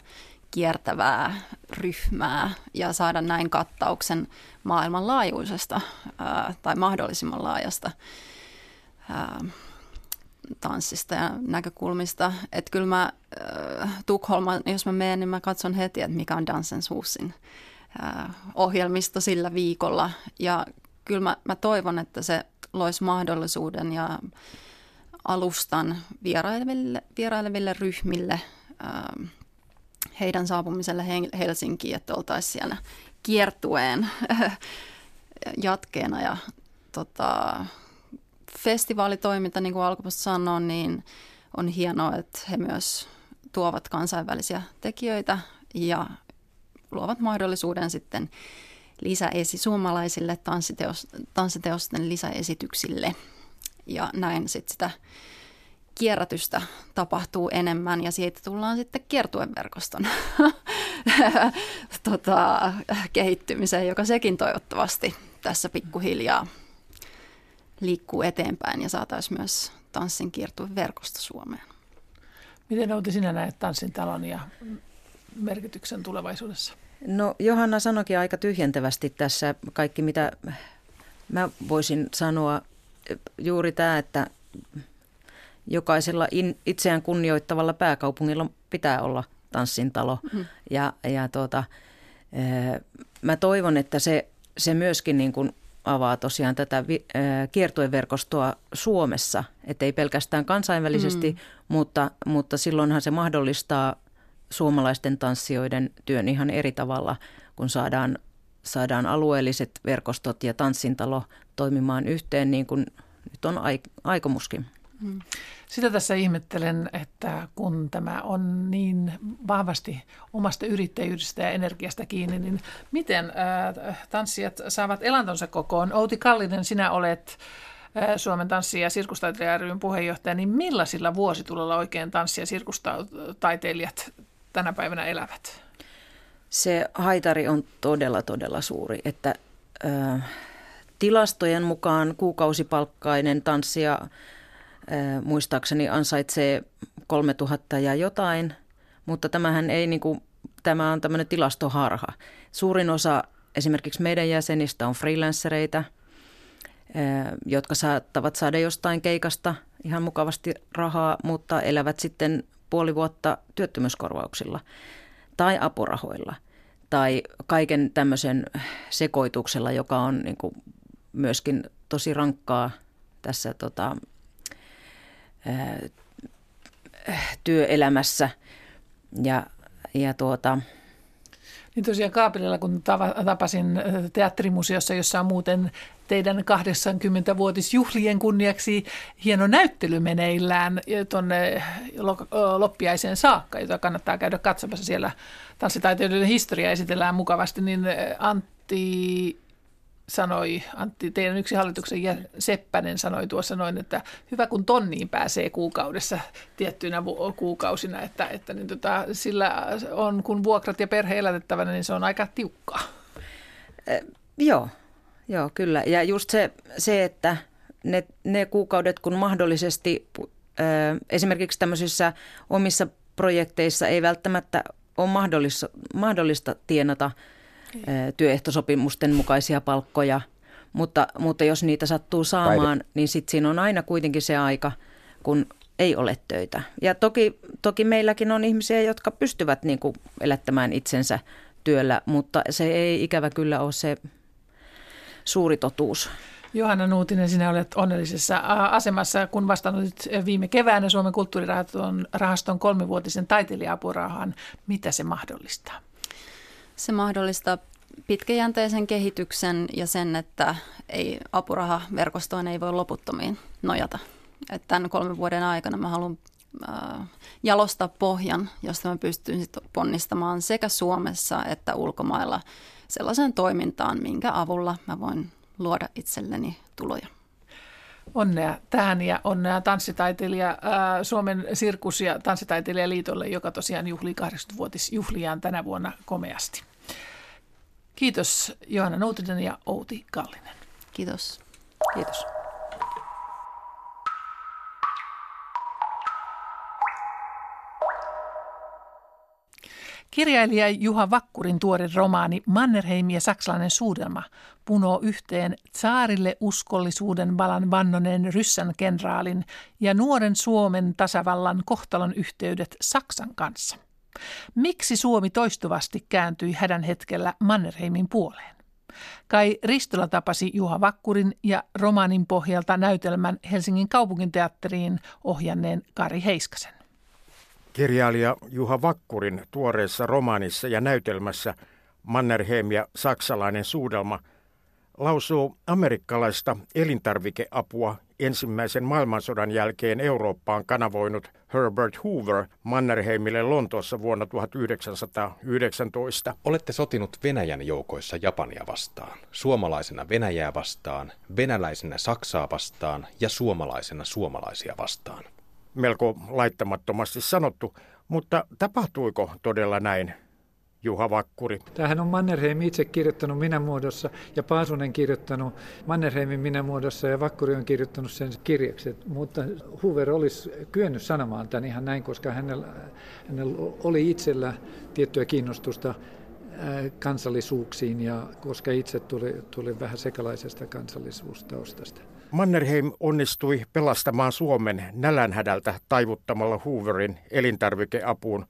kiertävää ryhmää ja saada näin kattauksen maailmanlaajuisesta ää, tai mahdollisimman laajasta ää, tanssista ja näkökulmista. Että kyllä mä äh, jos mä menen, niin mä katson heti, että mikä on Dansens Husin äh, ohjelmisto sillä viikolla. Ja kyllä mä, mä toivon, että se loisi mahdollisuuden ja alustan vieraileville, vieraileville ryhmille heidän saapumiselle Helsinkiin, että oltaisiin siellä kiertueen [laughs] jatkeena. Ja tota, festivaalitoiminta, niin kuin alkupuolesta sanoin, niin on hienoa, että he myös tuovat kansainvälisiä tekijöitä ja luovat mahdollisuuden sitten lisäesi suomalaisille tanssiteos, tanssiteosten lisäesityksille. Ja näin sitten sitä kierrätystä tapahtuu enemmän ja siitä tullaan sitten kiertueverkoston [laughs] tota, kehittymiseen, joka sekin toivottavasti tässä pikkuhiljaa liikkuu eteenpäin ja saataisiin myös tanssin kiertueverkosto Suomeen. Miten Outi sinä näet tanssin talon ja merkityksen tulevaisuudessa? No Johanna sanoikin aika tyhjentävästi tässä kaikki, mitä mä voisin sanoa. Juuri tämä, että jokaisella itseään kunnioittavalla pääkaupungilla pitää olla tanssintalo. Mm. Ja, ja tuota, mä toivon, että se, se myöskin niin kuin avaa tosiaan tätä kiertueverkostoa Suomessa, että ei pelkästään kansainvälisesti, mm. mutta, mutta silloinhan se mahdollistaa suomalaisten tanssijoiden työn ihan eri tavalla, kun saadaan, saadaan alueelliset verkostot ja tanssintalo toimimaan yhteen niin kuin nyt on aikomuskin. Mm. Sitä tässä ihmettelen, että kun tämä on niin vahvasti omasta yrittäjyydestä ja energiasta kiinni, niin miten äh, tanssijat saavat elantonsa kokoon? Outi Kallinen, sinä olet äh, Suomen tanssi- ja sirkustaiteilija puheenjohtaja, niin millaisilla vuositulolla oikein tanssi- ja sirkustaiteilijat tänä päivänä elävät? Se haitari on todella, todella suuri, että äh, tilastojen mukaan kuukausipalkkainen tanssija muistaakseni ansaitsee 3000 ja jotain, mutta tämähän ei niin kuin, tämä on tämmöinen tilastoharha. Suurin osa esimerkiksi meidän jäsenistä on freelancereita, jotka saattavat saada jostain keikasta ihan mukavasti rahaa, mutta elävät sitten puoli vuotta työttömyyskorvauksilla tai apurahoilla tai kaiken tämmöisen sekoituksella, joka on niin kuin myöskin tosi rankkaa tässä tota, työelämässä. Ja, ja tuota, niin tosiaan Kaapelilla, kun tapasin teatterimuseossa, jossa on muuten teidän 80-vuotisjuhlien kunniaksi hieno näyttely meneillään tuonne loppiaiseen saakka, jota kannattaa käydä katsomassa. Siellä tanssitaiteilijoiden historia esitellään mukavasti, niin Antti sanoi, Antti, teidän yksi hallituksen ja Seppänen sanoi tuossa noin, että hyvä kun tonniin pääsee kuukaudessa tiettyinä kuukausina, että, että niin tota, sillä on, kun vuokrat ja perhe elätettävänä, niin se on aika tiukkaa. Eh, joo, joo, kyllä. Ja just se, se että ne, ne kuukaudet, kun mahdollisesti äh, esimerkiksi tämmöisissä omissa projekteissa ei välttämättä ole mahdollista, mahdollista tienata – työehtosopimusten mukaisia palkkoja, mutta, mutta jos niitä sattuu saamaan, Taide. niin sitten siinä on aina kuitenkin se aika, kun ei ole töitä. Ja toki, toki meilläkin on ihmisiä, jotka pystyvät niin kuin elättämään itsensä työllä, mutta se ei ikävä kyllä ole se suuri totuus. Johanna Nuutinen, sinä olet onnellisessa asemassa, kun vastannut viime keväänä Suomen kulttuurirahaston rahaston kolmivuotisen taiteilija-apurahan. Mitä se mahdollistaa? Se mahdollistaa pitkäjänteisen kehityksen ja sen, että ei apurahaverkostoon ei voi loputtomiin nojata. Että tämän kolmen vuoden aikana mä haluan äh, jalostaa pohjan, josta mä pystyn sit ponnistamaan sekä Suomessa että ulkomailla sellaiseen toimintaan, minkä avulla mä voin luoda itselleni tuloja. Onnea tähän ja onnea tanssitaiteilija ää, Suomen sirkus- ja tanssitaiteilijaliitolle, joka tosiaan juhlii 80-vuotisjuhliaan tänä vuonna komeasti. Kiitos Johanna Noutinen ja Outi Kallinen. Kiitos. Kiitos. Kirjailija Juha Vakkurin tuore romaani Mannerheim ja saksalainen suudelma punoo yhteen saarille uskollisuuden valan vannoneen ryssän kenraalin ja nuoren Suomen tasavallan kohtalon yhteydet Saksan kanssa – Miksi Suomi toistuvasti kääntyi hädän hetkellä Mannerheimin puoleen? Kai Ristola tapasi Juha Vakkurin ja romaanin pohjalta näytelmän Helsingin kaupunginteatteriin ohjanneen Kari Heiskasen. Kirjailija Juha Vakkurin tuoreessa romaanissa ja näytelmässä Mannerheim ja saksalainen suudelma lausuu amerikkalaista elintarvikeapua ensimmäisen maailmansodan jälkeen Eurooppaan kanavoinut Herbert Hoover Mannerheimille Lontoossa vuonna 1919. Olette sotinut Venäjän joukoissa Japania vastaan, suomalaisena Venäjää vastaan, venäläisenä Saksaa vastaan ja suomalaisena suomalaisia vastaan. Melko laittamattomasti sanottu, mutta tapahtuiko todella näin? Juha Vakkuri. Tämähän on Mannerheim itse kirjoittanut minä muodossa ja Paasunen kirjoittanut Mannerheimin minä muodossa ja Vakkuri on kirjoittanut sen kirjaksi. Mutta Hoover olisi kyennyt sanomaan tämän ihan näin, koska hänellä, hänellä oli itsellä tiettyä kiinnostusta kansallisuuksiin ja koska itse tuli, tuli vähän sekalaisesta kansallisuustaustasta. Mannerheim onnistui pelastamaan Suomen nälänhädältä taivuttamalla Hooverin elintarvikeapuun.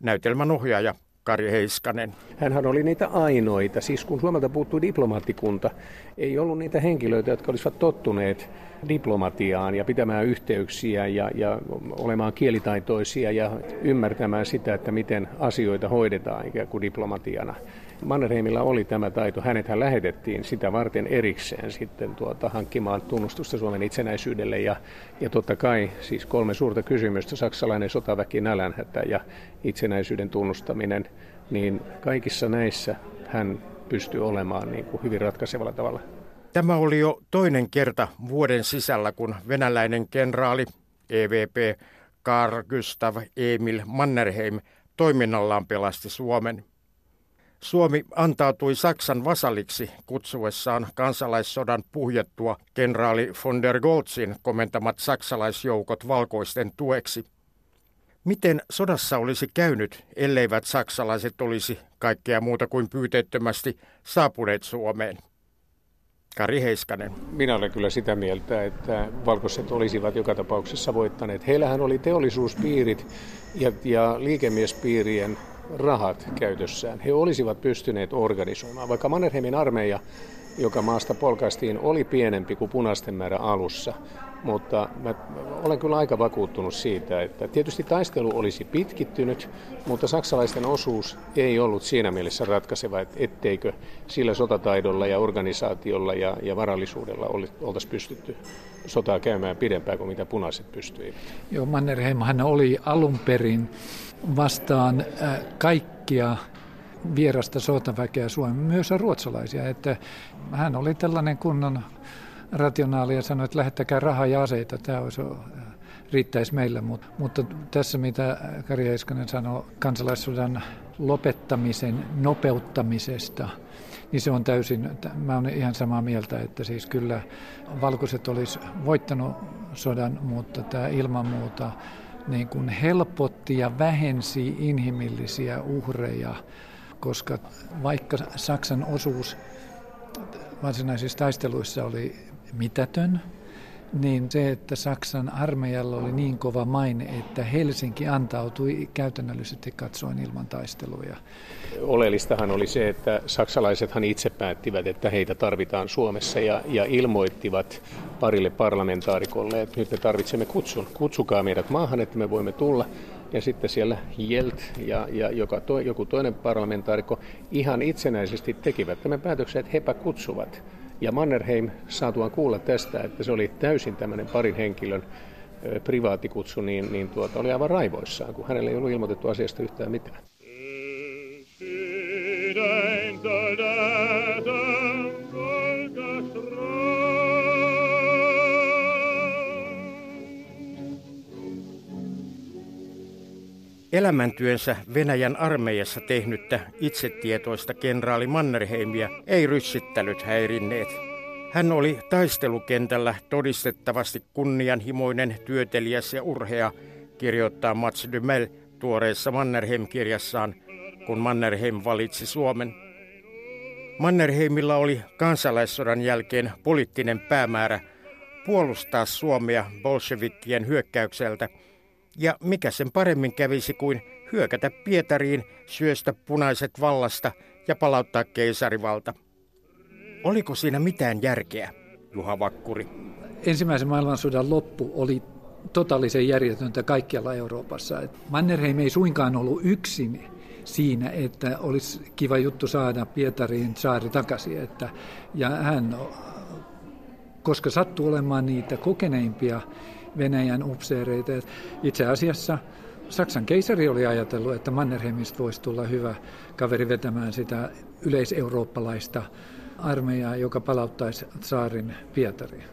Näytelmän ohjaaja Kari Heiskanen. Hänhän oli niitä ainoita, siis kun Suomelta puuttui diplomaattikunta, ei ollut niitä henkilöitä, jotka olisivat tottuneet diplomatiaan ja pitämään yhteyksiä ja, ja olemaan kielitaitoisia ja ymmärtämään sitä, että miten asioita hoidetaan ikään kuin diplomatiana. Mannerheimilla oli tämä taito. Hänethän lähetettiin sitä varten erikseen sitten tuota, hankkimaan tunnustusta Suomen itsenäisyydelle. Ja, ja totta kai siis kolme suurta kysymystä, saksalainen sotaväki, nälänhätä ja itsenäisyyden tunnustaminen, niin kaikissa näissä hän pystyy olemaan niin kuin hyvin ratkaisevalla tavalla. Tämä oli jo toinen kerta vuoden sisällä, kun venäläinen kenraali EVP Carl Gustav Emil Mannerheim toiminnallaan pelasti Suomen. Suomi antautui Saksan vasalliksi kutsuessaan kansalaissodan puhjettua kenraali von der Goltzin komentamat saksalaisjoukot valkoisten tueksi. Miten sodassa olisi käynyt, elleivät saksalaiset olisi kaikkea muuta kuin pyyteettömästi saapuneet Suomeen? Kari Heiskanen. Minä olen kyllä sitä mieltä, että valkoiset olisivat joka tapauksessa voittaneet. Heillähän oli teollisuuspiirit ja, ja liikemiespiirien rahat käytössään. He olisivat pystyneet organisoimaan, vaikka Mannerheimin armeija, joka maasta polkaistiin, oli pienempi kuin punaisten määrä alussa. Mutta mä olen kyllä aika vakuuttunut siitä, että tietysti taistelu olisi pitkittynyt, mutta saksalaisten osuus ei ollut siinä mielessä ratkaiseva, etteikö sillä sotataidolla ja organisaatiolla ja, ja varallisuudella oltaisi pystytty sotaa käymään pidempään kuin mitä punaiset pystyivät. Joo, Mannerheimhan oli alun perin vastaan äh, kaikkia vierasta sotaväkeä Suomen, myös ruotsalaisia. Että hän oli tällainen kunnon rationaali ja sanoi, että lähettäkää rahaa ja aseita, tämä olisi, riittäisi meille. Mutta, mutta tässä, mitä Kari Heiskanen sanoi kansalaissodan lopettamisen nopeuttamisesta, niin se on täysin, mä olen ihan samaa mieltä, että siis kyllä valkoiset olisi voittanut sodan, mutta tämä ilman muuta niin kuin helpotti ja vähensi inhimillisiä uhreja, koska vaikka Saksan osuus varsinaisissa taisteluissa oli mitätön, niin se, että Saksan armeijalla oli niin kova maine, että Helsinki antautui käytännöllisesti katsoen ilman taisteluja. Oleellistahan oli se, että saksalaisethan itse päättivät, että heitä tarvitaan Suomessa ja, ja ilmoittivat parille parlamentaarikolle, että nyt me tarvitsemme kutsun. Kutsukaa meidät maahan, että me voimme tulla. Ja sitten siellä Jelt ja, ja joka to, joku toinen parlamentaarikko ihan itsenäisesti tekivät tämän päätöksen, että hepä kutsuvat. Ja Mannerheim saatuaan kuulla tästä, että se oli täysin tämmöinen parin henkilön privaatikutsu, niin, niin tuota, oli aivan raivoissaan, kun hänelle ei ollut ilmoitettu asiasta yhtään mitään. Elämäntyönsä Venäjän armeijassa tehnyttä itsetietoista kenraali Mannerheimia ei ryssittänyt häirinneet. Hän oli taistelukentällä todistettavasti kunnianhimoinen, työtelijäs ja urhea, kirjoittaa Mats Dymel tuoreessa Mannerheim-kirjassaan, kun Mannerheim valitsi Suomen. Mannerheimilla oli kansalaissodan jälkeen poliittinen päämäärä puolustaa Suomea bolshevikkien hyökkäykseltä – ja mikä sen paremmin kävisi kuin hyökätä Pietariin, syöstä punaiset vallasta ja palauttaa keisarivalta. Oliko siinä mitään järkeä, Juha Vakkuri? Ensimmäisen maailmansodan loppu oli totaalisen järjetöntä kaikkialla Euroopassa. Mannerheim ei suinkaan ollut yksin siinä, että olisi kiva juttu saada Pietariin saari takaisin. Että, ja hän, koska sattuu olemaan niitä kokeneimpia Venäjän upseereita, itse asiassa Saksan keisari oli ajatellut, että Mannerheimista voisi tulla hyvä kaveri vetämään sitä yleiseurooppalaista armeijaa, joka palauttaisi saarin Pietariin.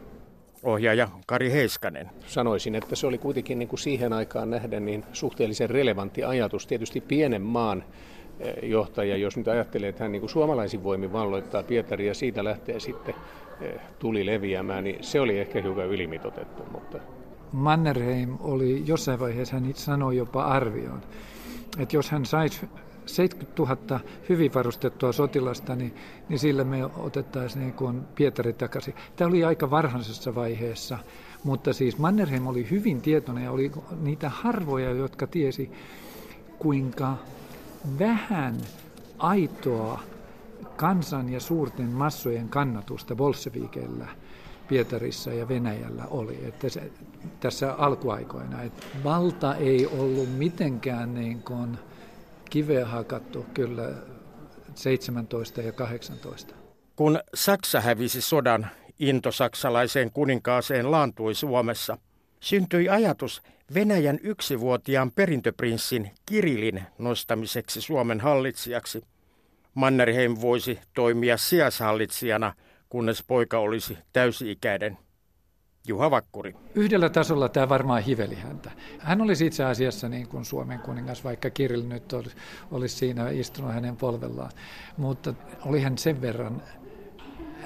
Ohjaaja Kari Heiskanen. Sanoisin, että se oli kuitenkin niin kuin siihen aikaan nähden niin suhteellisen relevantti ajatus. Tietysti pienen maan eh, johtaja, jos nyt ajattelee, että hän niin kuin suomalaisin voimin valloittaa Pietari ja siitä lähtee sitten eh, tuli leviämään, niin se oli ehkä hiukan ylimitotettu. Mutta... Mannerheim oli jossain vaiheessa, hän sanoi jopa arvioon, että jos hän saisi 70 000 hyvin varustettua sotilasta, niin, niin sillä me otettaisiin niin kuin Pietari takaisin. Tämä oli aika varhaisessa vaiheessa, mutta siis Mannerheim oli hyvin tietoinen ja oli niitä harvoja, jotka tiesi, kuinka vähän aitoa kansan ja suurten massojen kannatusta bolsevikeillä Pietarissa ja Venäjällä oli. Että se, tässä alkuaikoina, että valta ei ollut mitenkään niin kuin kiveä hakattu kyllä 17 ja 18. Kun Saksa hävisi sodan, into saksalaiseen kuninkaaseen laantui Suomessa. Syntyi ajatus Venäjän yksivuotiaan perintöprinssin Kirilin nostamiseksi Suomen hallitsijaksi. Mannerheim voisi toimia sijaishallitsijana, kunnes poika olisi täysi-ikäinen. Juha Vakkuri. Yhdellä tasolla tämä varmaan hiveli häntä. Hän olisi itse asiassa niin kuin Suomen kuningas, vaikka Kirill nyt olisi, olisi siinä istunut hänen polvellaan. Mutta oli hän sen verran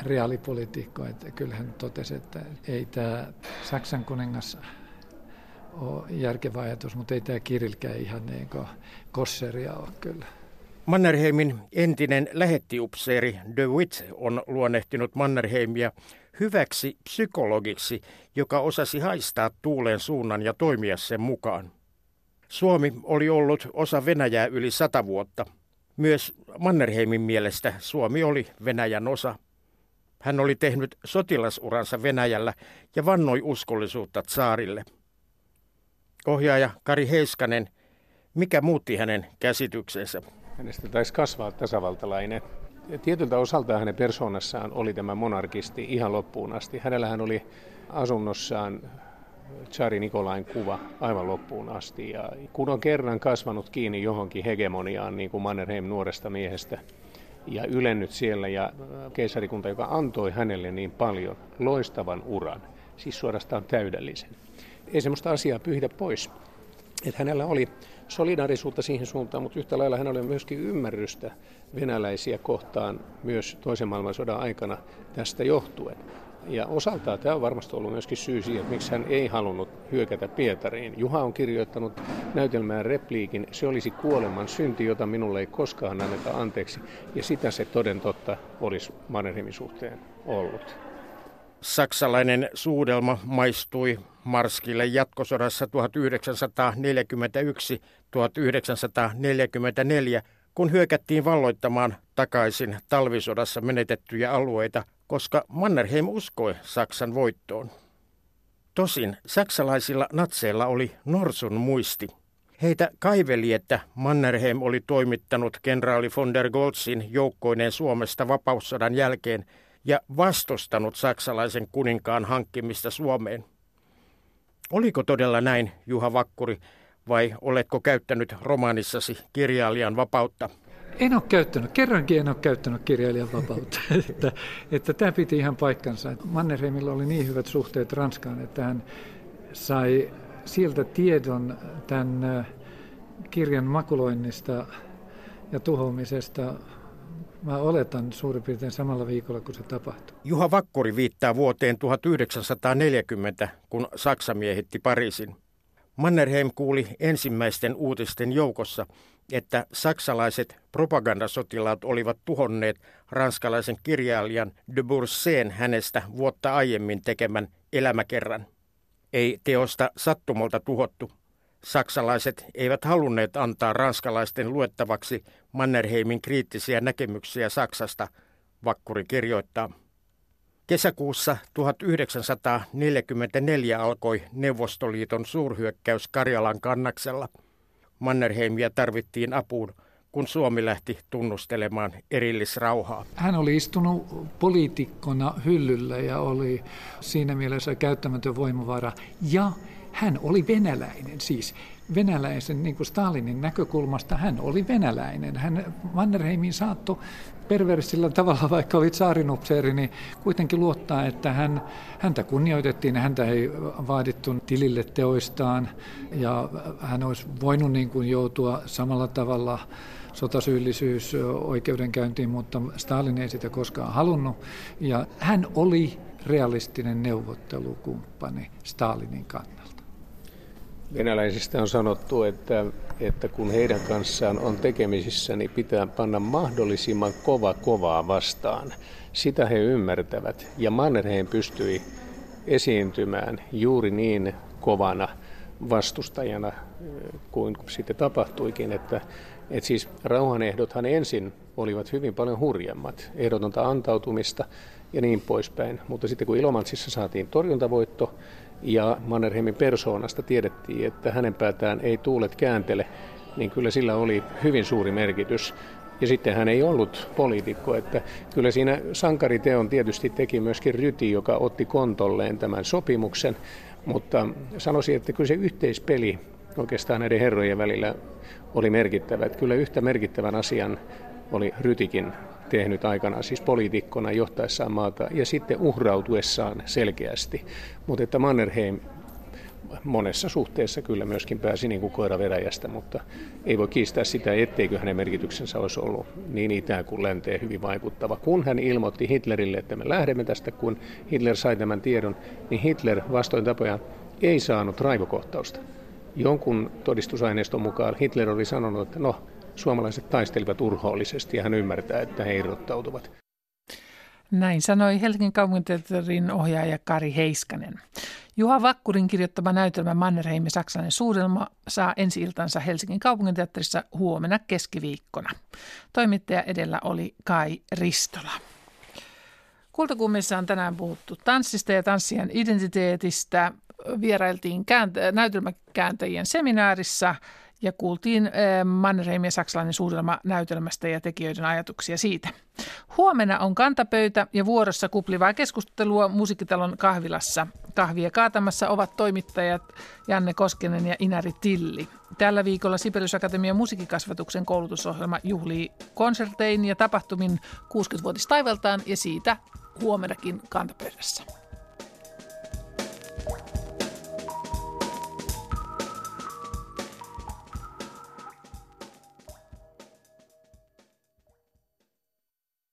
reaalipolitiikko, että kyllä hän totesi, että ei tämä Saksan kuningas ole järkevä ajatus, mutta ei tämä Kirillkään ihan niin kosseria ole kyllä. Mannerheimin entinen lähettiupseeri De Witt on luonnehtinut Mannerheimia hyväksi psykologiksi, joka osasi haistaa tuulen suunnan ja toimia sen mukaan. Suomi oli ollut osa Venäjää yli sata vuotta. Myös Mannerheimin mielestä Suomi oli Venäjän osa. Hän oli tehnyt sotilasuransa Venäjällä ja vannoi uskollisuutta saarille. Ohjaaja Kari Heiskanen, mikä muutti hänen käsityksensä? Hänestä taisi kasvaa tasavaltalainen. Tietyltä osalta hänen persoonassaan oli tämä monarkisti ihan loppuun asti. Hänellähän oli asunnossaan Tsari Nikolain kuva aivan loppuun asti. Ja kun on kerran kasvanut kiinni johonkin hegemoniaan, niin kuin Mannerheim nuoresta miehestä, ja ylennyt siellä, ja keisarikunta, joka antoi hänelle niin paljon loistavan uran, siis suorastaan täydellisen. Ei sellaista asiaa pyhitä pois. Että hänellä oli solidaarisuutta siihen suuntaan, mutta yhtä lailla hänellä oli myöskin ymmärrystä venäläisiä kohtaan myös toisen maailmansodan aikana tästä johtuen. Ja osaltaan tämä on varmasti ollut myöskin syy siihen, että miksi hän ei halunnut hyökätä Pietariin. Juha on kirjoittanut näytelmään repliikin, se olisi kuoleman synti, jota minulle ei koskaan anneta anteeksi. Ja sitä se toden totta olisi Mannerheimin suhteen ollut. Saksalainen suudelma maistui Marskille jatkosodassa 1941-1944, kun hyökättiin valloittamaan takaisin talvisodassa menetettyjä alueita, koska Mannerheim uskoi Saksan voittoon. Tosin saksalaisilla natseilla oli norsun muisti. Heitä kaiveli, että Mannerheim oli toimittanut kenraali von der Goltzin joukkoineen Suomesta vapaussodan jälkeen ja vastustanut saksalaisen kuninkaan hankkimista Suomeen. Oliko todella näin, Juha Vakkuri, vai oletko käyttänyt romaanissasi kirjailijan vapautta? En ole käyttänyt, kerrankin en ole käyttänyt kirjailijan vapautta. [laughs] että, että tämä piti ihan paikkansa. Mannerheimilla oli niin hyvät suhteet Ranskaan, että hän sai sieltä tiedon tämän kirjan makuloinnista ja tuhoamisesta Mä oletan suurin piirtein samalla viikolla, kun se tapahtui. Juha Vakkuri viittaa vuoteen 1940, kun Saksa miehitti Pariisin. Mannerheim kuuli ensimmäisten uutisten joukossa, että saksalaiset propagandasotilaat olivat tuhonneet ranskalaisen kirjailijan de Boursen hänestä vuotta aiemmin tekemän elämäkerran. Ei teosta sattumalta tuhottu. Saksalaiset eivät halunneet antaa ranskalaisten luettavaksi Mannerheimin kriittisiä näkemyksiä Saksasta, Vakkuri kirjoittaa. Kesäkuussa 1944 alkoi Neuvostoliiton suurhyökkäys Karjalan kannaksella. Mannerheimia tarvittiin apuun, kun Suomi lähti tunnustelemaan erillisrauhaa. Hän oli istunut poliitikkona hyllyllä ja oli siinä mielessä käyttämätön voimavara. Ja hän oli venäläinen, siis venäläisen, niin kuin Stalinin näkökulmasta, hän oli venäläinen. Hän Mannerheimin saattoi perversillä tavalla, vaikka oli tsaarinupseeri, niin kuitenkin luottaa, että hän, häntä kunnioitettiin, häntä ei vaadittu tilille teoistaan ja hän olisi voinut niin kuin joutua samalla tavalla sotasyyllisyys oikeudenkäyntiin, mutta Stalin ei sitä koskaan halunnut. Ja hän oli realistinen neuvottelukumppani Stalinin kannalta. Venäläisistä on sanottu, että, että kun heidän kanssaan on tekemisissä, niin pitää panna mahdollisimman kova kovaa vastaan. Sitä he ymmärtävät. Ja Mannerheim pystyi esiintymään juuri niin kovana vastustajana kuin sitten tapahtuikin, että, että siis rauhanehdothan ensin olivat hyvin paljon hurjemmat, ehdotonta antautumista ja niin poispäin. Mutta sitten kun Ilomantsissa saatiin torjuntavoitto, ja Mannerheimin persoonasta tiedettiin, että hänen päätään ei tuulet kääntele, niin kyllä sillä oli hyvin suuri merkitys. Ja sitten hän ei ollut poliitikko, että kyllä siinä sankariteon tietysti teki myöskin Ryti, joka otti kontolleen tämän sopimuksen, mutta sanoisin, että kyllä se yhteispeli oikeastaan näiden herrojen välillä oli merkittävä. Että kyllä yhtä merkittävän asian oli Rytikin tehnyt aikanaan siis poliitikkona johtaessaan maata ja sitten uhrautuessaan selkeästi. Mutta että Mannerheim monessa suhteessa kyllä myöskin pääsi niin kuin koira veräjästä, mutta ei voi kiistää sitä, etteikö hänen merkityksensä olisi ollut niin itään kuin länteen hyvin vaikuttava. Kun hän ilmoitti Hitlerille, että me lähdemme tästä, kun Hitler sai tämän tiedon, niin Hitler vastoin tapojaan ei saanut raivokohtausta. Jonkun todistusaineiston mukaan Hitler oli sanonut, että no, suomalaiset taistelivat urhoollisesti ja hän ymmärtää, että he irrottautuvat. Näin sanoi Helsingin kaupunginteatterin ohjaaja Kari Heiskanen. Juha Vakkurin kirjoittama näytelmä Mannerheim ja Saksalainen suudelma saa ensi-iltansa Helsingin kaupunginteatterissa huomenna keskiviikkona. Toimittaja edellä oli Kai Ristola. Kultakummissa on tänään puhuttu tanssista ja tanssien identiteetistä. Vierailtiin käänt- näytelmäkääntäjien seminaarissa – ja kuultiin eh, Mannerheim ja saksalainen suudelma näytelmästä ja tekijöiden ajatuksia siitä. Huomenna on kantapöytä ja vuorossa kuplivaa keskustelua Musiikkitalon kahvilassa. Kahvia kaatamassa ovat toimittajat Janne Koskinen ja Inari Tilli. Tällä viikolla Sibelius Akatemian musiikkikasvatuksen koulutusohjelma juhlii konsertein ja tapahtumin 60-vuotistaivaltaan ja siitä huomenakin kantapöydässä.